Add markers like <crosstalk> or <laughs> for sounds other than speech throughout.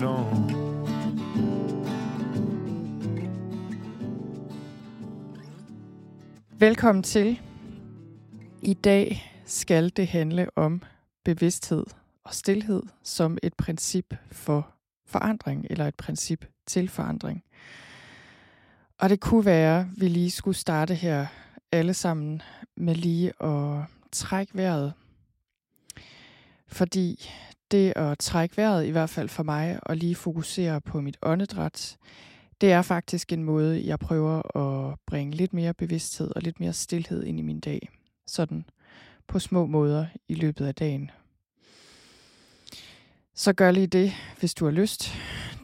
it on Velkommen til. I dag skal det handle om bevidsthed og stillhed som et princip for forandring, eller et princip til forandring. Og det kunne være, at vi lige skulle starte her alle sammen med lige at trække vejret. Fordi det at trække vejret, i hvert fald for mig, og lige fokusere på mit åndedræt, det er faktisk en måde, jeg prøver at bringe lidt mere bevidsthed og lidt mere stillhed ind i min dag. Sådan på små måder i løbet af dagen. Så gør lige det, hvis du har lyst.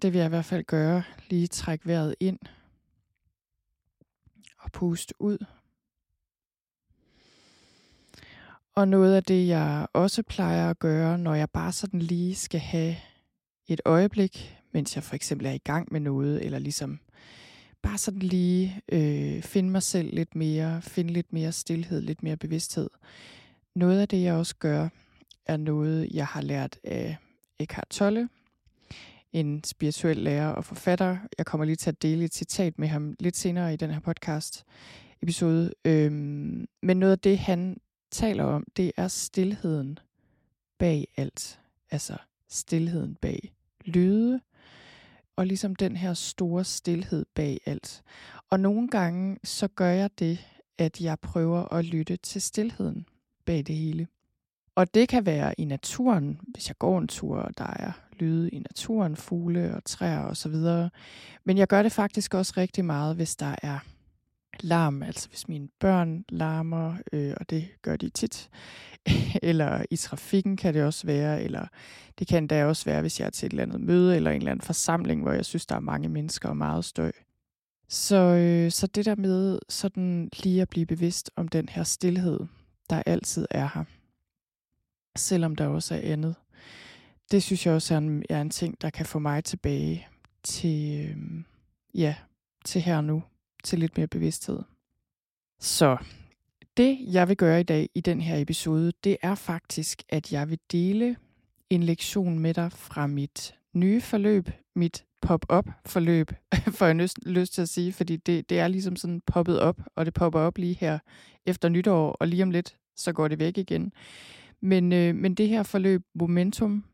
Det vil jeg i hvert fald gøre. Lige træk vejret ind. Og pust ud. Og noget af det, jeg også plejer at gøre, når jeg bare sådan lige skal have et øjeblik, mens jeg for eksempel er i gang med noget, eller ligesom bare sådan lige øh, finde mig selv lidt mere, finde lidt mere stillhed, lidt mere bevidsthed. Noget af det, jeg også gør, er noget, jeg har lært af Eckhart Tolle, en spirituel lærer og forfatter. Jeg kommer lige til at dele et citat med ham lidt senere i den her podcast episode. Øhm, men noget af det, han taler om, det er stillheden bag alt. Altså stillheden bag lyde, og ligesom den her store stillhed bag alt. Og nogle gange så gør jeg det, at jeg prøver at lytte til stillheden bag det hele. Og det kan være i naturen, hvis jeg går en tur, og der er lyde i naturen, fugle og træer osv. Men jeg gør det faktisk også rigtig meget, hvis der er larm, altså hvis mine børn larmer, øh, og det gør de tit, <laughs> eller i trafikken kan det også være, eller det kan da også være, hvis jeg er til et eller andet møde, eller en eller anden forsamling, hvor jeg synes, der er mange mennesker og meget støj. Så, øh, så det der med sådan lige at blive bevidst om den her stillhed, der altid er her, selvom der også er andet, det synes jeg også er en, er en ting, der kan få mig tilbage til, øh, ja, til her nu til lidt mere bevidsthed. Så det, jeg vil gøre i dag i den her episode, det er faktisk, at jeg vil dele en lektion med dig fra mit nye forløb, mit pop-up forløb, <laughs> får jeg lyst, lyst til at sige, fordi det, det er ligesom sådan poppet op, og det popper op lige her efter nytår, og lige om lidt, så går det væk igen. Men, øh, men det her forløb, Momentum,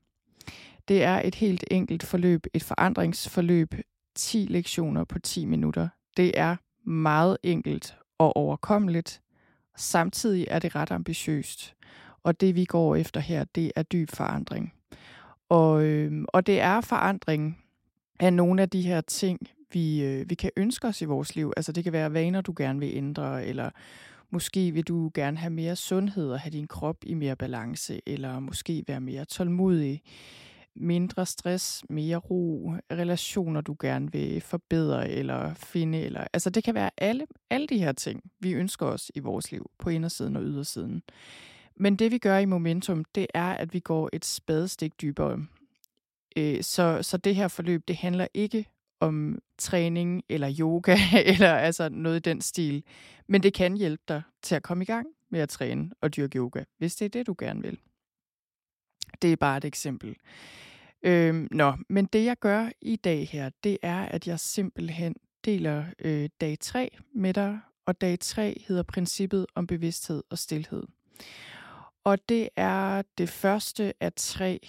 det er et helt enkelt forløb, et forandringsforløb, 10 lektioner på 10 minutter. Det er meget enkelt og overkommeligt. Samtidig er det ret ambitiøst. Og det vi går efter her, det er dyb forandring. Og, øh, og det er forandring af nogle af de her ting, vi, øh, vi kan ønske os i vores liv. Altså det kan være vaner, du gerne vil ændre, eller måske vil du gerne have mere sundhed og have din krop i mere balance, eller måske være mere tålmodig mindre stress, mere ro, relationer, du gerne vil forbedre eller finde. Eller, altså det kan være alle, alle de her ting, vi ønsker os i vores liv, på indersiden og ydersiden. Men det vi gør i Momentum, det er, at vi går et spadestik dybere. Øh, så, så det her forløb, det handler ikke om træning eller yoga <laughs> eller altså noget i den stil. Men det kan hjælpe dig til at komme i gang med at træne og dyrke yoga, hvis det er det, du gerne vil. Det er bare et eksempel. Øhm, nå, men det jeg gør i dag her, det er, at jeg simpelthen deler øh, dag 3 med dig, og dag 3 hedder princippet om bevidsthed og stillhed. Og det er det første af tre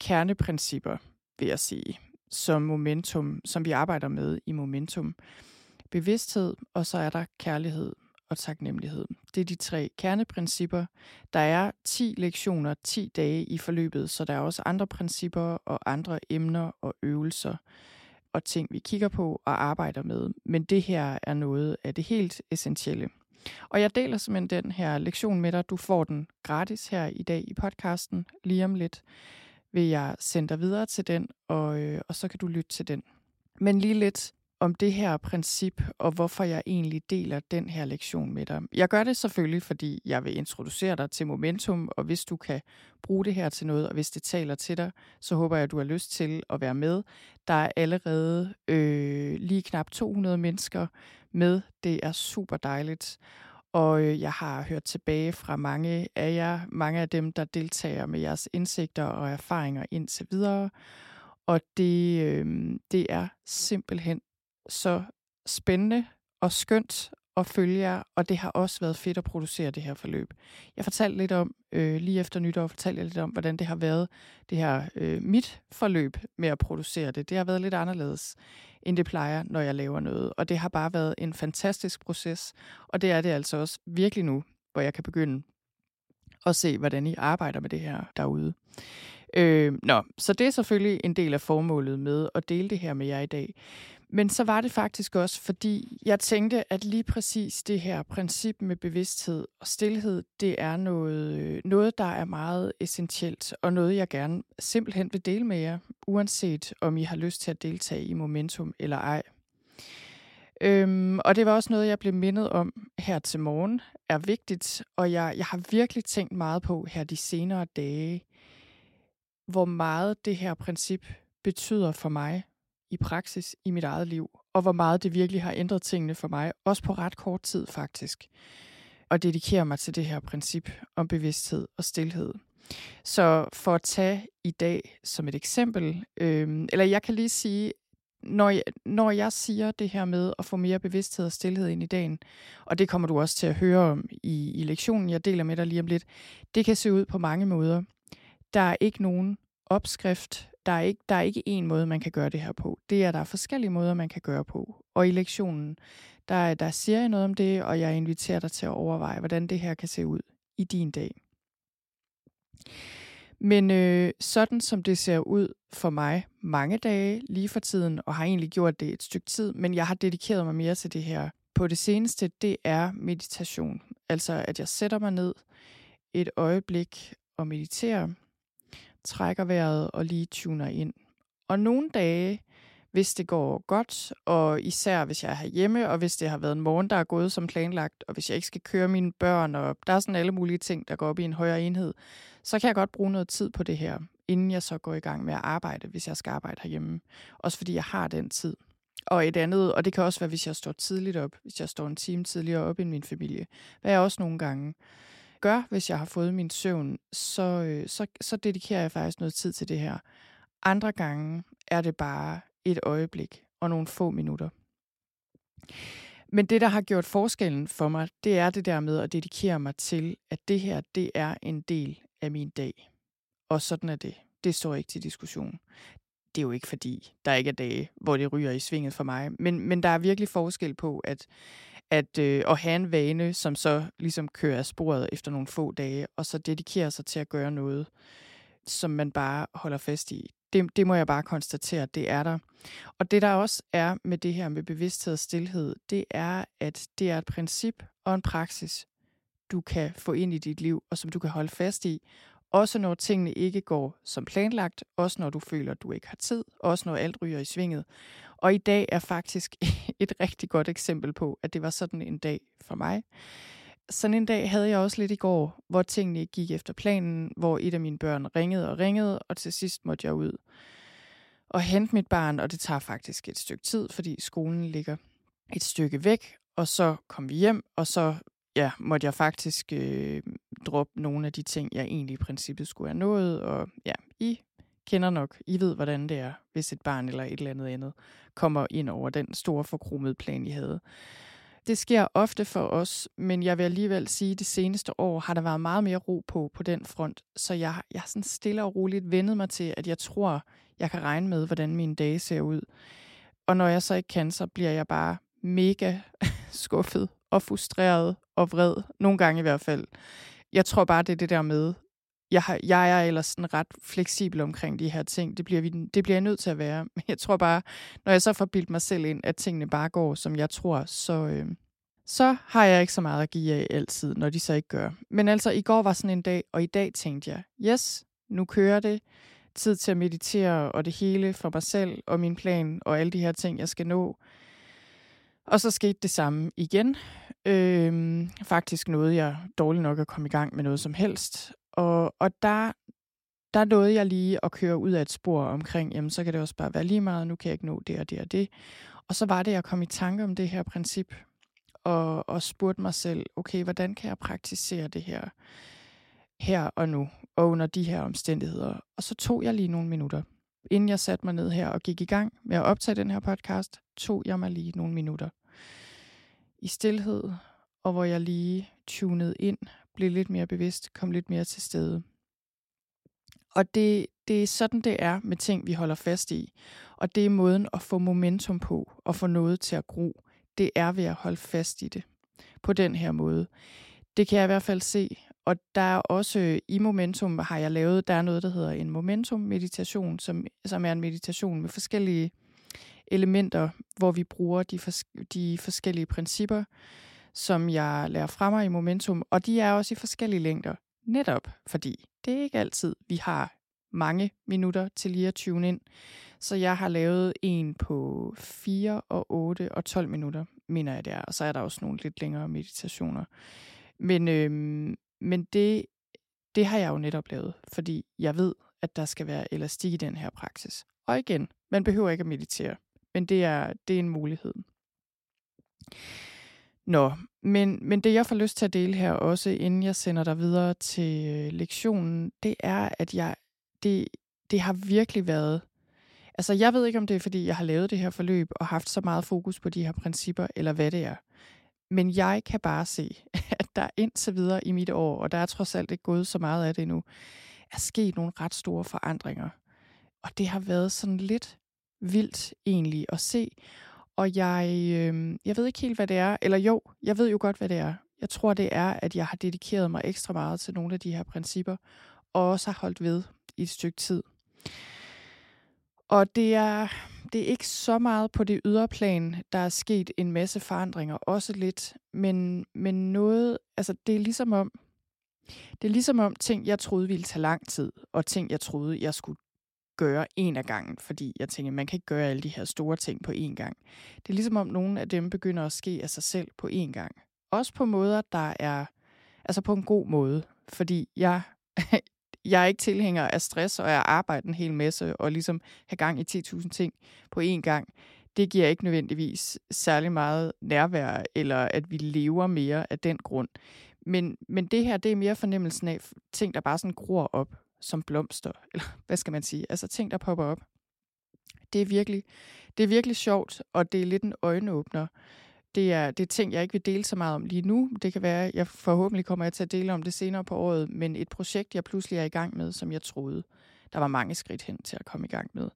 kerneprincipper, vil jeg sige, som momentum, som vi arbejder med i momentum. Bevidsthed, og så er der kærlighed og taknemmelighed. Det er de tre kerneprincipper. Der er 10 lektioner, 10 dage i forløbet, så der er også andre principper og andre emner og øvelser og ting, vi kigger på og arbejder med. Men det her er noget af det helt essentielle. Og jeg deler simpelthen den her lektion med dig. Du får den gratis her i dag i podcasten lige om lidt. vil jeg sende dig videre til den, og, øh, og så kan du lytte til den. Men lige lidt om det her princip, og hvorfor jeg egentlig deler den her lektion med dig. Jeg gør det selvfølgelig, fordi jeg vil introducere dig til momentum, og hvis du kan bruge det her til noget, og hvis det taler til dig, så håber jeg, at du har lyst til at være med. Der er allerede øh, lige knap 200 mennesker med. Det er super dejligt. Og øh, jeg har hørt tilbage fra mange af jer, mange af dem, der deltager med jeres indsigter og erfaringer indtil videre. Og det, øh, det er simpelthen så spændende og skønt at følge jer, og det har også været fedt at producere det her forløb. Jeg fortalte lidt om, øh, lige efter nytår, fortalte jeg lidt om, hvordan det har været, det her øh, mit forløb med at producere det. Det har været lidt anderledes, end det plejer, når jeg laver noget. Og det har bare været en fantastisk proces, og det er det altså også virkelig nu, hvor jeg kan begynde at se, hvordan I arbejder med det her derude. Øh, nå, så det er selvfølgelig en del af formålet med at dele det her med jer i dag. Men så var det faktisk også, fordi jeg tænkte, at lige præcis det her princip med bevidsthed og stillhed, det er noget, noget, der er meget essentielt, og noget, jeg gerne simpelthen vil dele med jer, uanset om I har lyst til at deltage i momentum eller ej. Øhm, og det var også noget, jeg blev mindet om her til morgen, er vigtigt, og jeg, jeg har virkelig tænkt meget på her de senere dage, hvor meget det her princip betyder for mig i praksis i mit eget liv, og hvor meget det virkelig har ændret tingene for mig, også på ret kort tid faktisk, og dedikere mig til det her princip om bevidsthed og stillhed. Så for at tage i dag som et eksempel, øh, eller jeg kan lige sige, når jeg, når jeg siger det her med at få mere bevidsthed og stillhed ind i dagen, og det kommer du også til at høre om i, i lektionen, jeg deler med dig lige om lidt, det kan se ud på mange måder. Der er ikke nogen opskrift, der er, ikke, der er ikke én måde, man kan gøre det her på. Det er der er forskellige måder, man kan gøre på. Og i lektionen, der, der siger jeg noget om det, og jeg inviterer dig til at overveje, hvordan det her kan se ud i din dag. Men øh, sådan som det ser ud for mig mange dage lige for tiden, og har egentlig gjort det et stykke tid, men jeg har dedikeret mig mere til det her på det seneste, det er meditation. Altså at jeg sætter mig ned et øjeblik og mediterer, trækker vejret og lige tuner ind. Og nogle dage, hvis det går godt, og især hvis jeg er hjemme, og hvis det har været en morgen, der er gået som planlagt, og hvis jeg ikke skal køre mine børn, og der er sådan alle mulige ting, der går op i en højere enhed, så kan jeg godt bruge noget tid på det her, inden jeg så går i gang med at arbejde, hvis jeg skal arbejde herhjemme. Også fordi jeg har den tid. Og et andet, og det kan også være, hvis jeg står tidligt op, hvis jeg står en time tidligere op end min familie, hvad jeg også nogle gange gør, hvis jeg har fået min søvn, så, øh, så, så dedikerer jeg faktisk noget tid til det her. Andre gange er det bare et øjeblik og nogle få minutter. Men det, der har gjort forskellen for mig, det er det der med at dedikere mig til, at det her, det er en del af min dag. Og sådan er det. Det står ikke til diskussion. Det er jo ikke fordi, der ikke er dage, hvor det ryger i svinget for mig. Men, men der er virkelig forskel på, at at, øh, at have en vane, som så ligesom kører af sporet efter nogle få dage, og så dedikerer sig til at gøre noget, som man bare holder fast i. Det, det må jeg bare konstatere, det er der. Og det der også er med det her med bevidsthed og stillhed, det er, at det er et princip og en praksis, du kan få ind i dit liv, og som du kan holde fast i, også når tingene ikke går som planlagt, også når du føler, at du ikke har tid, også når alt ryger i svinget. Og i dag er faktisk <laughs> et rigtig godt eksempel på, at det var sådan en dag for mig. Sådan en dag havde jeg også lidt i går, hvor tingene ikke gik efter planen, hvor et af mine børn ringede og ringede, og til sidst måtte jeg ud og hente mit barn, og det tager faktisk et stykke tid, fordi skolen ligger et stykke væk, og så kom vi hjem, og så ja, måtte jeg faktisk øh, droppe nogle af de ting, jeg egentlig i princippet skulle have nået, og ja, I kender nok, I ved, hvordan det er, hvis et barn eller et eller andet andet kommer ind over den store forkromede plan, I havde. Det sker ofte for os, men jeg vil alligevel sige, at de seneste år har der været meget mere ro på på den front. Så jeg, jeg har sådan stille og roligt vendet mig til, at jeg tror, jeg kan regne med, hvordan mine dage ser ud. Og når jeg så ikke kan, så bliver jeg bare mega <laughs> skuffet og frustreret og vred. Nogle gange i hvert fald. Jeg tror bare, det er det der med, jeg, har, jeg er ellers sådan ret fleksibel omkring de her ting. Det bliver, vi, det bliver jeg nødt til at være. Men jeg tror bare, når jeg så får bildt mig selv ind, at tingene bare går, som jeg tror, så, øh, så har jeg ikke så meget at give af altid, når de så ikke gør. Men altså, i går var sådan en dag, og i dag tænkte jeg, yes, nu kører det. tid til at meditere og det hele for mig selv og min plan og alle de her ting, jeg skal nå. Og så skete det samme igen. Øhm, faktisk nåede jeg dårligt nok at komme i gang med noget som helst. Og, og der, der nåede jeg lige at køre ud af et spor omkring, jamen så kan det også bare være lige meget, nu kan jeg ikke nå det og det og det. Og så var det, jeg kom i tanke om det her princip, og, og spurgte mig selv, okay, hvordan kan jeg praktisere det her her og nu, og under de her omstændigheder. Og så tog jeg lige nogle minutter. Inden jeg satte mig ned her og gik i gang med at optage den her podcast, tog jeg mig lige nogle minutter. I stillhed, og hvor jeg lige tunede ind, blev lidt mere bevidst, kom lidt mere til stede. Og det, det er sådan, det er med ting, vi holder fast i. Og det er måden at få momentum på og få noget til at gro. Det er ved at holde fast i det på den her måde. Det kan jeg i hvert fald se. Og der er også øh, i Momentum har jeg lavet, der er noget, der hedder en Momentum-meditation, som, som er en meditation med forskellige elementer, hvor vi bruger de, fors- de forskellige principper, som jeg lærer fra mig i Momentum. Og de er også i forskellige længder, netop fordi det er ikke altid, vi har mange minutter til lige at tune ind. Så jeg har lavet en på 4 og 8 og 12 minutter, mener jeg det er. Og så er der også nogle lidt længere meditationer. Men, øhm, men det, det har jeg jo netop lavet, fordi jeg ved, at der skal være elastik i den her praksis. Og igen, man behøver ikke at meditere, men det er, det er en mulighed. Nå, men, men det jeg får lyst til at dele her også, inden jeg sender dig videre til øh, lektionen, det er, at jeg det, det har virkelig været... Altså, jeg ved ikke, om det er, fordi jeg har lavet det her forløb og haft så meget fokus på de her principper, eller hvad det er. Men jeg kan bare se, der indtil videre i mit år, og der er trods alt ikke gået så meget af det endnu, er sket nogle ret store forandringer. Og det har været sådan lidt vildt egentlig at se. Og jeg, øh, jeg ved ikke helt, hvad det er. Eller jo, jeg ved jo godt, hvad det er. Jeg tror, det er, at jeg har dedikeret mig ekstra meget til nogle af de her principper, og også har holdt ved i et stykke tid. Og det er, det er ikke så meget på det ydre plan, der er sket en masse forandringer, også lidt, men, men noget, altså det er ligesom om, det er ligesom om ting, jeg troede ville tage lang tid, og ting, jeg troede, jeg skulle gøre en af gangen, fordi jeg tænker, man kan ikke gøre alle de her store ting på én gang. Det er ligesom om nogle af dem begynder at ske af sig selv på én gang. Også på måder, der er, altså på en god måde, fordi jeg, jeg er ikke tilhænger af stress, og jeg arbejder en hel masse, og ligesom have gang i 10.000 ting på én gang. Det giver ikke nødvendigvis særlig meget nærvær, eller at vi lever mere af den grund. Men, men det her, det er mere fornemmelsen af ting, der bare sådan gror op som blomster, <laughs> eller hvad skal man sige, altså ting, der popper op. Det er virkelig, det er virkelig sjovt, og det er lidt en øjenåbner. Det er, det er ting, jeg ikke vil dele så meget om lige nu. Det kan være, jeg forhåbentlig kommer jeg til at dele om det senere på året, men et projekt, jeg pludselig er i gang med, som jeg troede, der var mange skridt hen til at komme i gang med.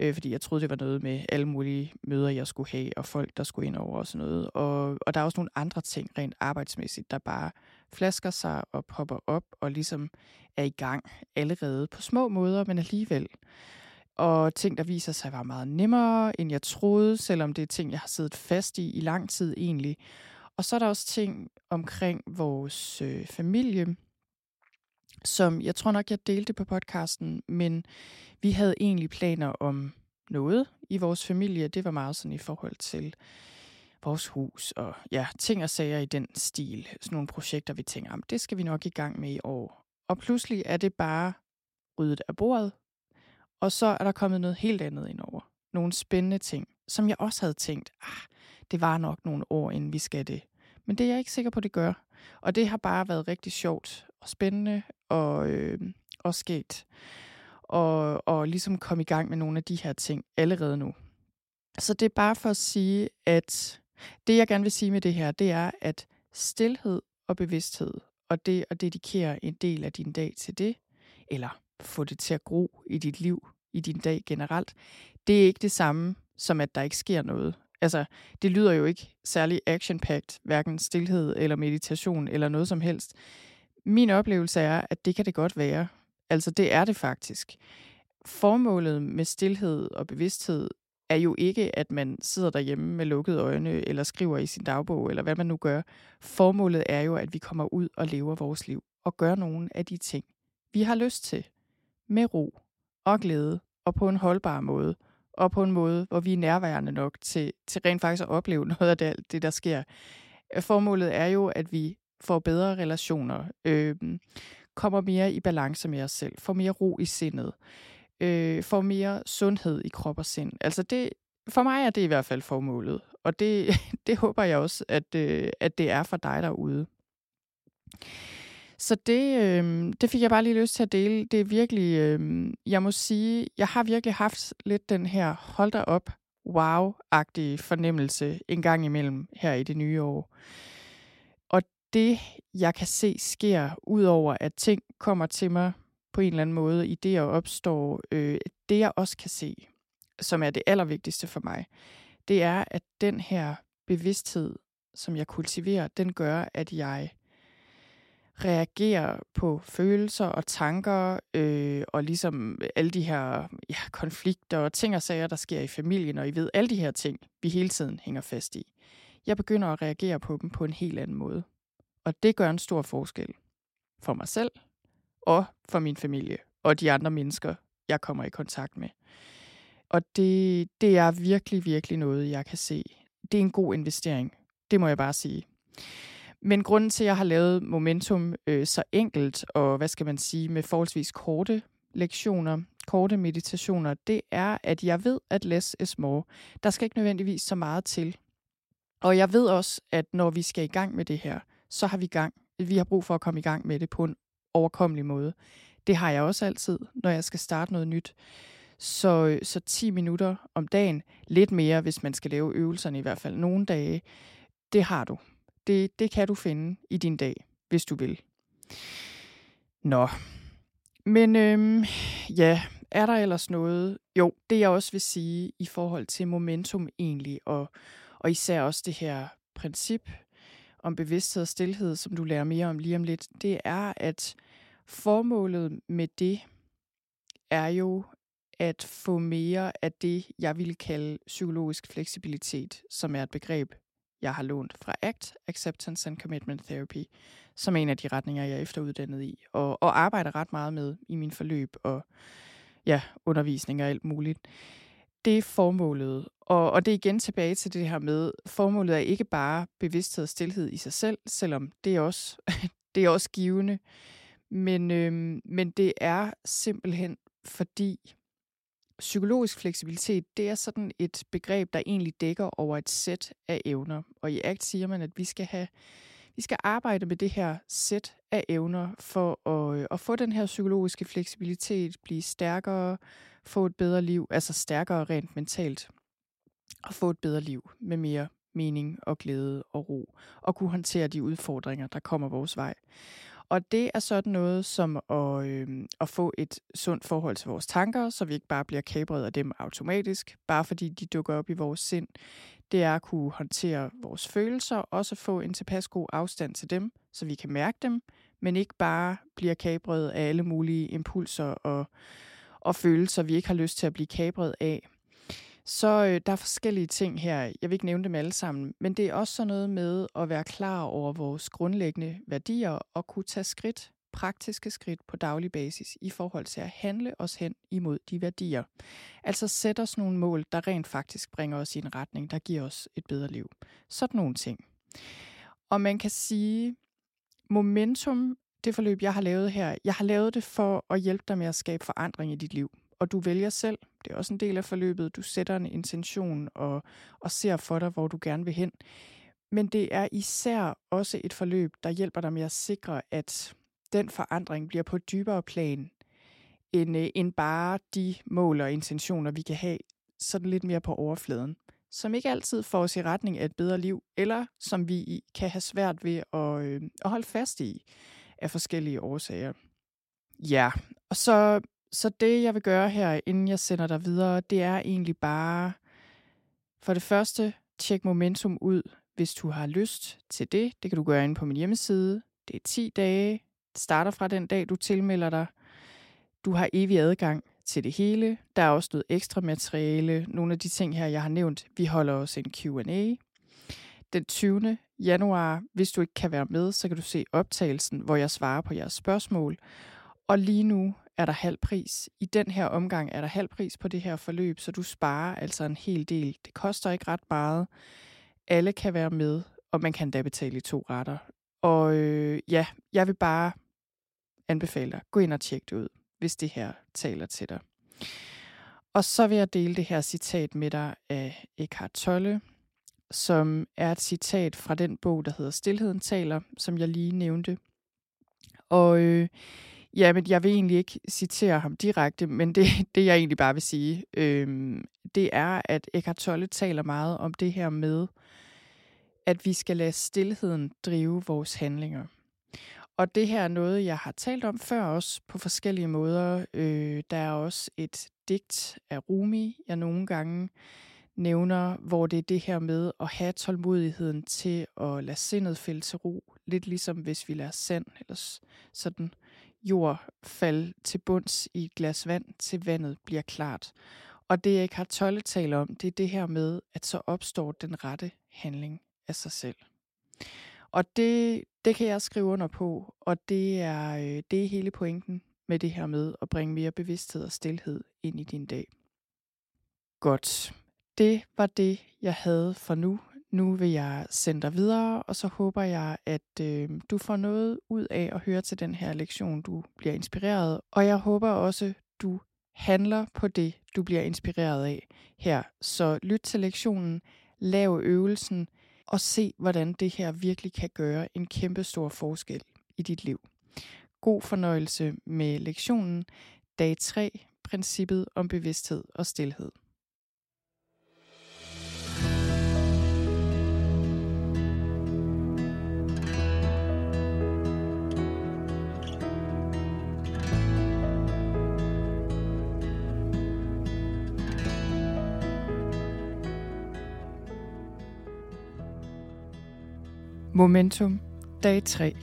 Øh, fordi jeg troede, det var noget med alle mulige møder, jeg skulle have, og folk, der skulle ind over og sådan noget. Og, og der er også nogle andre ting rent arbejdsmæssigt, der bare flasker sig og popper op og ligesom er i gang allerede på små måder, men alligevel og ting, der viser sig var meget nemmere, end jeg troede, selvom det er ting, jeg har siddet fast i i lang tid egentlig. Og så er der også ting omkring vores øh, familie, som jeg tror nok, jeg delte på podcasten, men vi havde egentlig planer om noget i vores familie. Det var meget sådan i forhold til vores hus og ja, ting og sager i den stil. Sådan nogle projekter, vi tænker, om, det skal vi nok i gang med i år. Og pludselig er det bare ryddet af bordet, og så er der kommet noget helt andet ind over. Nogle spændende ting, som jeg også havde tænkt, ah, det var nok nogle år, inden vi skal det. Men det er jeg ikke sikker på, det gør. Og det har bare været rigtig sjovt og spændende og, øh, og sket. Og, og ligesom komme i gang med nogle af de her ting allerede nu. Så det er bare for at sige, at det jeg gerne vil sige med det her, det er, at stillhed og bevidsthed, og det at dedikere en del af din dag til det, eller få det til at gro i dit liv, i din dag generelt, det er ikke det samme som, at der ikke sker noget. Altså, det lyder jo ikke særlig action-packed, hverken stillhed eller meditation eller noget som helst. Min oplevelse er, at det kan det godt være. Altså, det er det faktisk. Formålet med stillhed og bevidsthed er jo ikke, at man sidder derhjemme med lukkede øjne, eller skriver i sin dagbog, eller hvad man nu gør. Formålet er jo, at vi kommer ud og lever vores liv, og gør nogle af de ting, vi har lyst til med ro og glæde, og på en holdbar måde, og på en måde, hvor vi er nærværende nok til, til rent faktisk at opleve <laughs> noget af det, det, der sker. Øh, formålet er jo, at vi får bedre relationer, øh, kommer mere i balance med os selv, får mere ro i sindet, øh, får mere sundhed i krop og sind. Altså det, for mig er det i hvert fald formålet, og det, <laughs> det håber jeg også, at, øh, at det er for dig derude. Så det, øh, det fik jeg bare lige lyst til at dele. Det er virkelig, øh, jeg må sige, jeg har virkelig haft lidt den her hold da op, wow-agtige fornemmelse en gang imellem her i det nye år. Og det, jeg kan se sker, udover at ting kommer til mig på en eller anden måde, idéer opstår, øh, det jeg også kan se, som er det allervigtigste for mig, det er, at den her bevidsthed, som jeg kultiverer, den gør, at jeg reagerer på følelser og tanker, øh, og ligesom alle de her ja, konflikter og ting og sager, der sker i familien, og I ved, alle de her ting, vi hele tiden hænger fast i. Jeg begynder at reagere på dem på en helt anden måde. Og det gør en stor forskel for mig selv, og for min familie, og de andre mennesker, jeg kommer i kontakt med. Og det, det er virkelig, virkelig noget, jeg kan se. Det er en god investering. Det må jeg bare sige. Men grunden til, at jeg har lavet Momentum øh, så enkelt, og hvad skal man sige, med forholdsvis korte lektioner, korte meditationer, det er, at jeg ved, at less is more. Der skal ikke nødvendigvis så meget til. Og jeg ved også, at når vi skal i gang med det her, så har vi gang. Vi har brug for at komme i gang med det på en overkommelig måde. Det har jeg også altid, når jeg skal starte noget nyt. Så, øh, så 10 minutter om dagen, lidt mere, hvis man skal lave øvelserne i hvert fald nogle dage, det har du. Det, det kan du finde i din dag, hvis du vil. Nå, men øhm, ja, er der ellers noget? Jo, det jeg også vil sige i forhold til momentum egentlig, og, og især også det her princip om bevidsthed og stillhed, som du lærer mere om lige om lidt, det er, at formålet med det er jo at få mere af det, jeg vil kalde psykologisk fleksibilitet, som er et begreb, jeg har lånt fra ACT, Acceptance and Commitment Therapy, som er en af de retninger, jeg er efteruddannet i, og, og arbejder ret meget med i min forløb og ja, undervisning og alt muligt. Det er formålet, og, og det er igen tilbage til det her med, formålet er ikke bare bevidsthed og stillhed i sig selv, selvom det er også, <laughs> det er også givende, men, øhm, men det er simpelthen fordi psykologisk fleksibilitet, det er sådan et begreb, der egentlig dækker over et sæt af evner. Og i ACT siger man, at vi skal have vi skal arbejde med det her sæt af evner for at, øh, at få den her psykologiske fleksibilitet, blive stærkere, få et bedre liv, altså stærkere rent mentalt, og få et bedre liv med mere mening og glæde og ro, og kunne håndtere de udfordringer, der kommer vores vej. Og det er sådan noget som at, øh, at få et sundt forhold til vores tanker, så vi ikke bare bliver kabret af dem automatisk, bare fordi de dukker op i vores sind. Det er at kunne håndtere vores følelser, også få en tilpas god afstand til dem, så vi kan mærke dem, men ikke bare bliver kabret af alle mulige impulser og, og følelser, vi ikke har lyst til at blive kabret af. Så øh, der er forskellige ting her. Jeg vil ikke nævne dem alle sammen, men det er også sådan noget med at være klar over vores grundlæggende værdier og kunne tage skridt, praktiske skridt på daglig basis i forhold til at handle os hen imod de værdier. Altså sætte os nogle mål, der rent faktisk bringer os i en retning, der giver os et bedre liv. Sådan nogle ting. Og man kan sige, momentum, det forløb, jeg har lavet her, jeg har lavet det for at hjælpe dig med at skabe forandring i dit liv og du vælger selv. Det er også en del af forløbet. Du sætter en intention og, og ser for dig, hvor du gerne vil hen. Men det er især også et forløb, der hjælper dig med at sikre, at den forandring bliver på et dybere plan, end, øh, end bare de mål og intentioner, vi kan have sådan lidt mere på overfladen, som ikke altid får os i retning af et bedre liv, eller som vi kan have svært ved at, øh, at holde fast i af forskellige årsager. Ja, og så så det, jeg vil gøre her, inden jeg sender dig videre, det er egentlig bare, for det første, tjek momentum ud, hvis du har lyst til det. Det kan du gøre inde på min hjemmeside. Det er 10 dage. Det starter fra den dag, du tilmelder dig. Du har evig adgang til det hele. Der er også noget ekstra materiale. Nogle af de ting her, jeg har nævnt. Vi holder også en Q&A. Den 20. januar, hvis du ikke kan være med, så kan du se optagelsen, hvor jeg svarer på jeres spørgsmål. Og lige nu er der halv pris. I den her omgang er der halv pris på det her forløb, så du sparer altså en hel del. Det koster ikke ret meget. Alle kan være med, og man kan da betale i to retter. Og øh, ja, jeg vil bare anbefale dig, gå ind og tjek det ud, hvis det her taler til dig. Og så vil jeg dele det her citat med dig af Eckhart Tolle, som er et citat fra den bog, der hedder Stilheden taler, som jeg lige nævnte. Og øh, ja, men jeg vil egentlig ikke citere ham direkte, men det, <laughs> det jeg egentlig bare vil sige, øh, det er, at Eckhart Tolle taler meget om det her med, at vi skal lade stillheden drive vores handlinger. Og det her er noget, jeg har talt om før også på forskellige måder. Øh, der er også et digt af Rumi, jeg nogle gange nævner, hvor det er det her med at have tålmodigheden til at lade sindet fælde til ro. Lidt ligesom hvis vi lader sand eller sådan jord falde til bunds i et glas vand, til vandet bliver klart. Og det, jeg ikke har tolle tale om, det er det her med, at så opstår den rette handling af sig selv. Og det, det kan jeg skrive under på, og det er, øh, det er hele pointen med det her med at bringe mere bevidsthed og stillhed ind i din dag. Godt. Det var det, jeg havde for nu. Nu vil jeg sende dig videre, og så håber jeg, at øh, du får noget ud af at høre til den her lektion. Du bliver inspireret, og jeg håber også, du handler på det, du bliver inspireret af her. Så lyt til lektionen, lav øvelsen, og se, hvordan det her virkelig kan gøre en kæmpe stor forskel i dit liv. God fornøjelse med lektionen dag 3, princippet om bevidsthed og stillhed. Momentum, dag 3.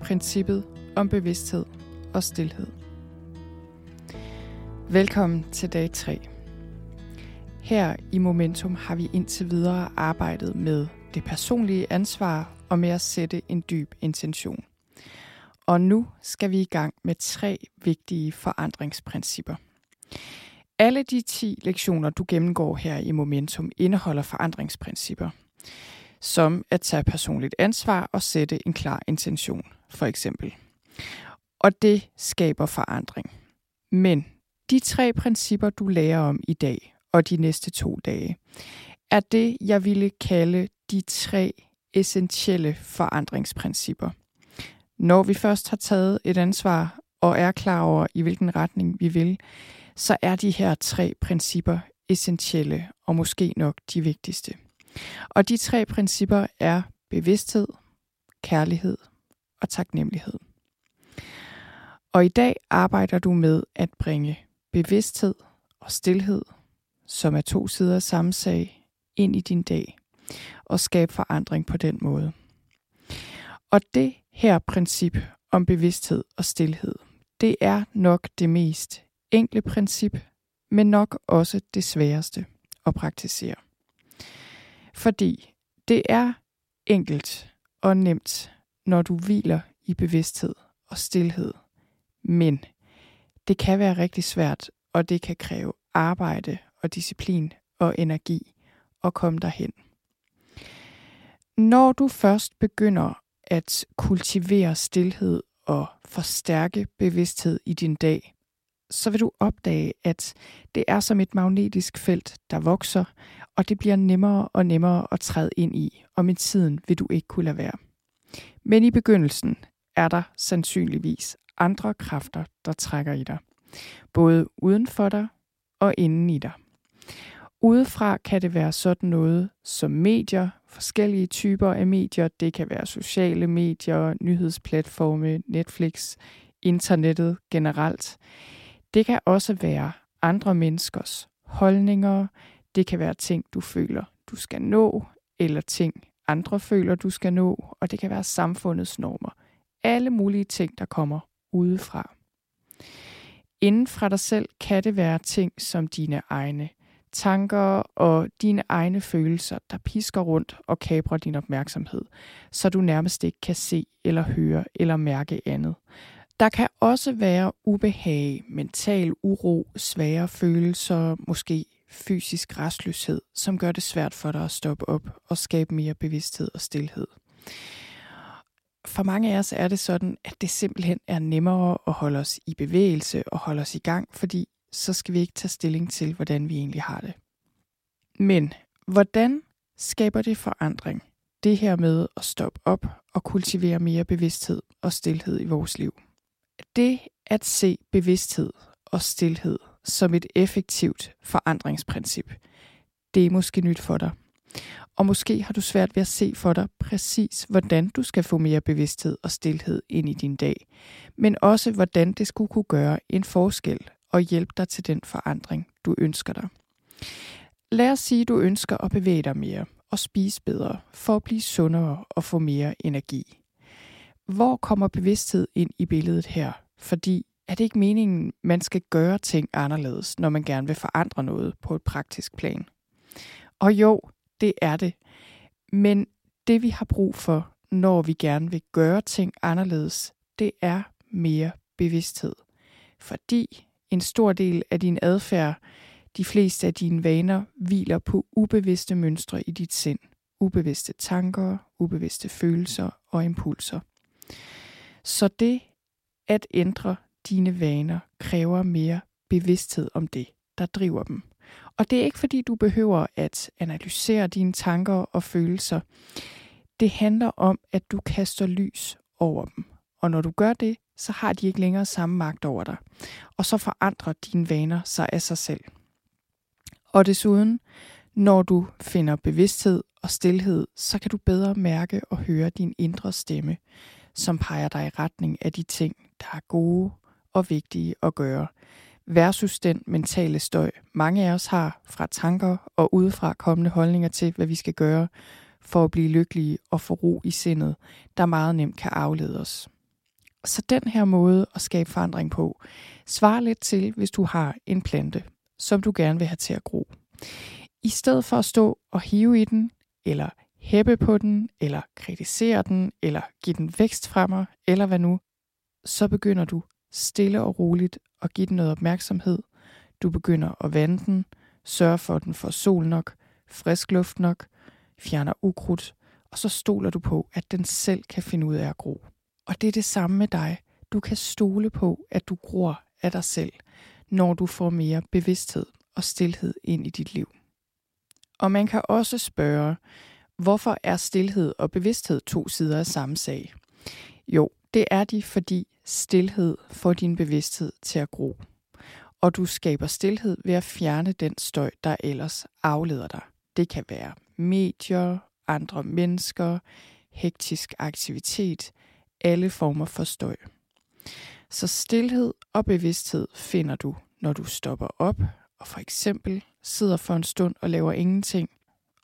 Princippet om bevidsthed og stillhed. Velkommen til dag 3. Her i Momentum har vi indtil videre arbejdet med det personlige ansvar og med at sætte en dyb intention. Og nu skal vi i gang med tre vigtige forandringsprincipper. Alle de 10 lektioner, du gennemgår her i Momentum, indeholder forandringsprincipper – som at tage personligt ansvar og sætte en klar intention, for eksempel. Og det skaber forandring. Men de tre principper, du lærer om i dag og de næste to dage, er det, jeg ville kalde de tre essentielle forandringsprincipper. Når vi først har taget et ansvar og er klar over, i hvilken retning vi vil, så er de her tre principper essentielle og måske nok de vigtigste. Og de tre principper er bevidsthed, kærlighed og taknemmelighed. Og i dag arbejder du med at bringe bevidsthed og stillhed, som er to sider af samme sag, ind i din dag og skabe forandring på den måde. Og det her princip om bevidsthed og stillhed, det er nok det mest enkle princip, men nok også det sværeste at praktisere. Fordi det er enkelt og nemt, når du hviler i bevidsthed og stillhed. Men det kan være rigtig svært, og det kan kræve arbejde og disciplin og energi at komme derhen. Når du først begynder at kultivere stillhed og forstærke bevidsthed i din dag, så vil du opdage, at det er som et magnetisk felt, der vokser, og det bliver nemmere og nemmere at træde ind i, og med tiden vil du ikke kunne lade være. Men i begyndelsen er der sandsynligvis andre kræfter, der trækker i dig. Både uden for dig og inden i dig. Udefra kan det være sådan noget som medier, forskellige typer af medier. Det kan være sociale medier, nyhedsplatforme, Netflix, internettet generelt. Det kan også være andre menneskers holdninger, det kan være ting, du føler, du skal nå, eller ting, andre føler, du skal nå, og det kan være samfundets normer. Alle mulige ting, der kommer udefra. Inden fra dig selv kan det være ting som dine egne tanker og dine egne følelser, der pisker rundt og kabrer din opmærksomhed, så du nærmest ikke kan se eller høre eller mærke andet. Der kan også være ubehag, mental uro, svære følelser, måske fysisk restløshed, som gør det svært for dig at stoppe op og skabe mere bevidsthed og stillhed. For mange af os er det sådan, at det simpelthen er nemmere at holde os i bevægelse og holde os i gang, fordi så skal vi ikke tage stilling til, hvordan vi egentlig har det. Men hvordan skaber det forandring? Det her med at stoppe op og kultivere mere bevidsthed og stillhed i vores liv. Det at se bevidsthed og stillhed som et effektivt forandringsprincip, det er måske nyt for dig. Og måske har du svært ved at se for dig præcis, hvordan du skal få mere bevidsthed og stillhed ind i din dag, men også hvordan det skulle kunne gøre en forskel og hjælpe dig til den forandring, du ønsker dig. Lad os sige, at du ønsker at bevæge dig mere og spise bedre for at blive sundere og få mere energi. Hvor kommer bevidsthed ind i billedet her? Fordi er det ikke meningen, man skal gøre ting anderledes, når man gerne vil forandre noget på et praktisk plan? Og jo, det er det. Men det vi har brug for, når vi gerne vil gøre ting anderledes, det er mere bevidsthed. Fordi en stor del af din adfærd, de fleste af dine vaner, hviler på ubevidste mønstre i dit sind. Ubevidste tanker, ubevidste følelser og impulser. Så det at ændre dine vaner kræver mere bevidsthed om det, der driver dem. Og det er ikke fordi, du behøver at analysere dine tanker og følelser. Det handler om, at du kaster lys over dem. Og når du gør det, så har de ikke længere samme magt over dig. Og så forandrer dine vaner sig af sig selv. Og desuden, når du finder bevidsthed og stillhed, så kan du bedre mærke og høre din indre stemme, som peger dig i retning af de ting, der er gode og vigtige at gøre, versus den mentale støj, mange af os har fra tanker og udefra kommende holdninger til, hvad vi skal gøre for at blive lykkelige og få ro i sindet, der meget nemt kan aflede os. Så den her måde at skabe forandring på, svarer lidt til, hvis du har en plante, som du gerne vil have til at gro. I stedet for at stå og hive i den, eller hæppe på den, eller kritisere den, eller give den vækst fremmer, eller hvad nu, så begynder du stille og roligt at give den noget opmærksomhed. Du begynder at vande den, sørge for, at den får sol nok, frisk luft nok, fjerner ukrudt, og så stoler du på, at den selv kan finde ud af at gro. Og det er det samme med dig. Du kan stole på, at du gror af dig selv, når du får mere bevidsthed og stillhed ind i dit liv. Og man kan også spørge, hvorfor er stillhed og bevidsthed to sider af samme sag? Jo, det er de, fordi stillhed får din bevidsthed til at gro. Og du skaber stillhed ved at fjerne den støj, der ellers afleder dig. Det kan være medier, andre mennesker, hektisk aktivitet, alle former for støj. Så stillhed og bevidsthed finder du, når du stopper op og for eksempel sidder for en stund og laver ingenting.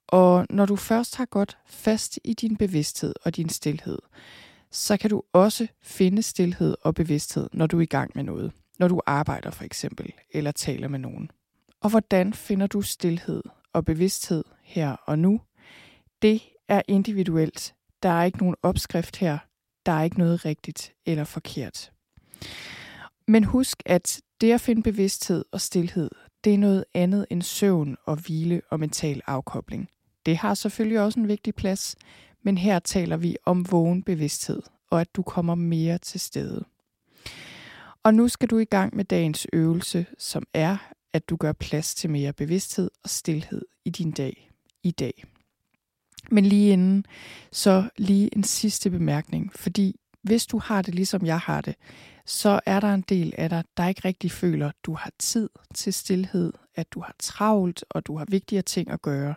Og når du først har godt fast i din bevidsthed og din stillhed, så kan du også finde stillhed og bevidsthed, når du er i gang med noget. Når du arbejder for eksempel, eller taler med nogen. Og hvordan finder du stillhed og bevidsthed her og nu? Det er individuelt. Der er ikke nogen opskrift her. Der er ikke noget rigtigt eller forkert. Men husk, at det at finde bevidsthed og stillhed, det er noget andet end søvn og hvile og mental afkobling. Det har selvfølgelig også en vigtig plads, men her taler vi om vågen bevidsthed, og at du kommer mere til stede. Og nu skal du i gang med dagens øvelse, som er, at du gør plads til mere bevidsthed og stillhed i din dag i dag. Men lige inden, så lige en sidste bemærkning, fordi hvis du har det ligesom jeg har det, så er der en del af dig, der ikke rigtig føler, at du har tid til stillhed, at du har travlt, og du har vigtigere ting at gøre,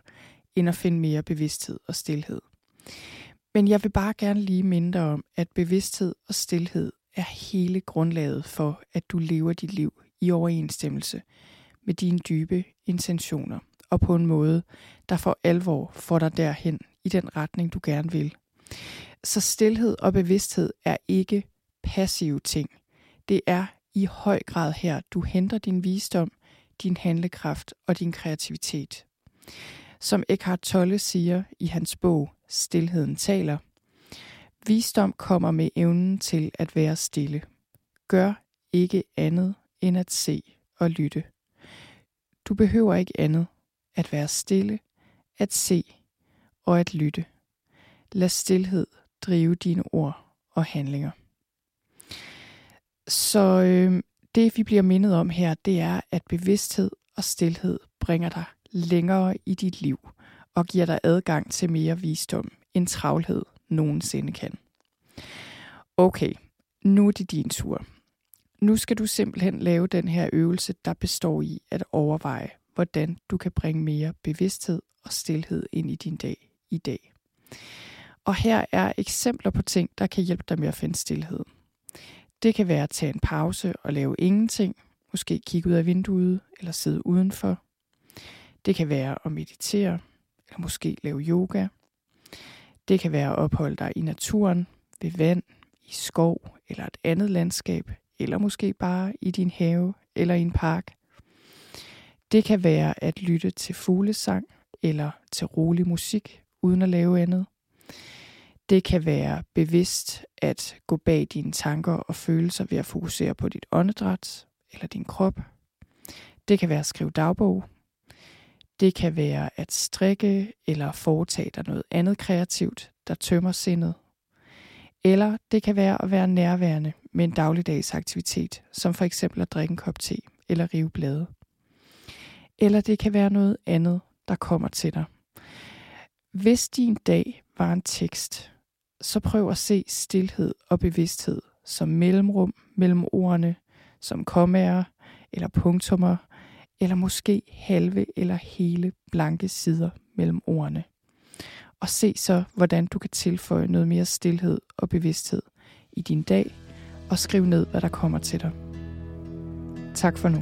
end at finde mere bevidsthed og stillhed. Men jeg vil bare gerne lige minde dig om, at bevidsthed og stillhed er hele grundlaget for, at du lever dit liv i overensstemmelse med dine dybe intentioner og på en måde, der for alvor får dig derhen i den retning, du gerne vil. Så stillhed og bevidsthed er ikke passive ting. Det er i høj grad her, du henter din visdom, din handlekraft og din kreativitet. Som Eckhart Tolle siger i hans bog Stilheden taler, visdom kommer med evnen til at være stille. gør ikke andet end at se og lytte. Du behøver ikke andet at være stille, at se og at lytte. Lad stillhed drive dine ord og handlinger. Så øh, det vi bliver mindet om her, det er, at bevidsthed og stillhed bringer dig længere i dit liv og giver dig adgang til mere visdom, end travlhed nogensinde kan. Okay, nu er det din tur. Nu skal du simpelthen lave den her øvelse, der består i at overveje, hvordan du kan bringe mere bevidsthed og stillhed ind i din dag i dag. Og her er eksempler på ting, der kan hjælpe dig med at finde stillhed. Det kan være at tage en pause og lave ingenting, måske kigge ud af vinduet eller sidde udenfor. Det kan være at meditere, eller måske lave yoga. Det kan være at opholde dig i naturen, ved vand, i skov eller et andet landskab, eller måske bare i din have eller i en park. Det kan være at lytte til fuglesang eller til rolig musik uden at lave andet. Det kan være bevidst at gå bag dine tanker og følelser ved at fokusere på dit åndedræt eller din krop. Det kan være at skrive dagbog. Det kan være at strikke eller foretage dig noget andet kreativt, der tømmer sindet. Eller det kan være at være nærværende med en dagligdags aktivitet, som for eksempel at drikke en kop te eller rive blade. Eller det kan være noget andet, der kommer til dig. Hvis din dag var en tekst, så prøv at se stillhed og bevidsthed som mellemrum mellem ordene, som kommaer eller punktummer, eller måske halve eller hele blanke sider mellem ordene. Og se så, hvordan du kan tilføje noget mere stillhed og bevidsthed i din dag, og skriv ned, hvad der kommer til dig. Tak for nu.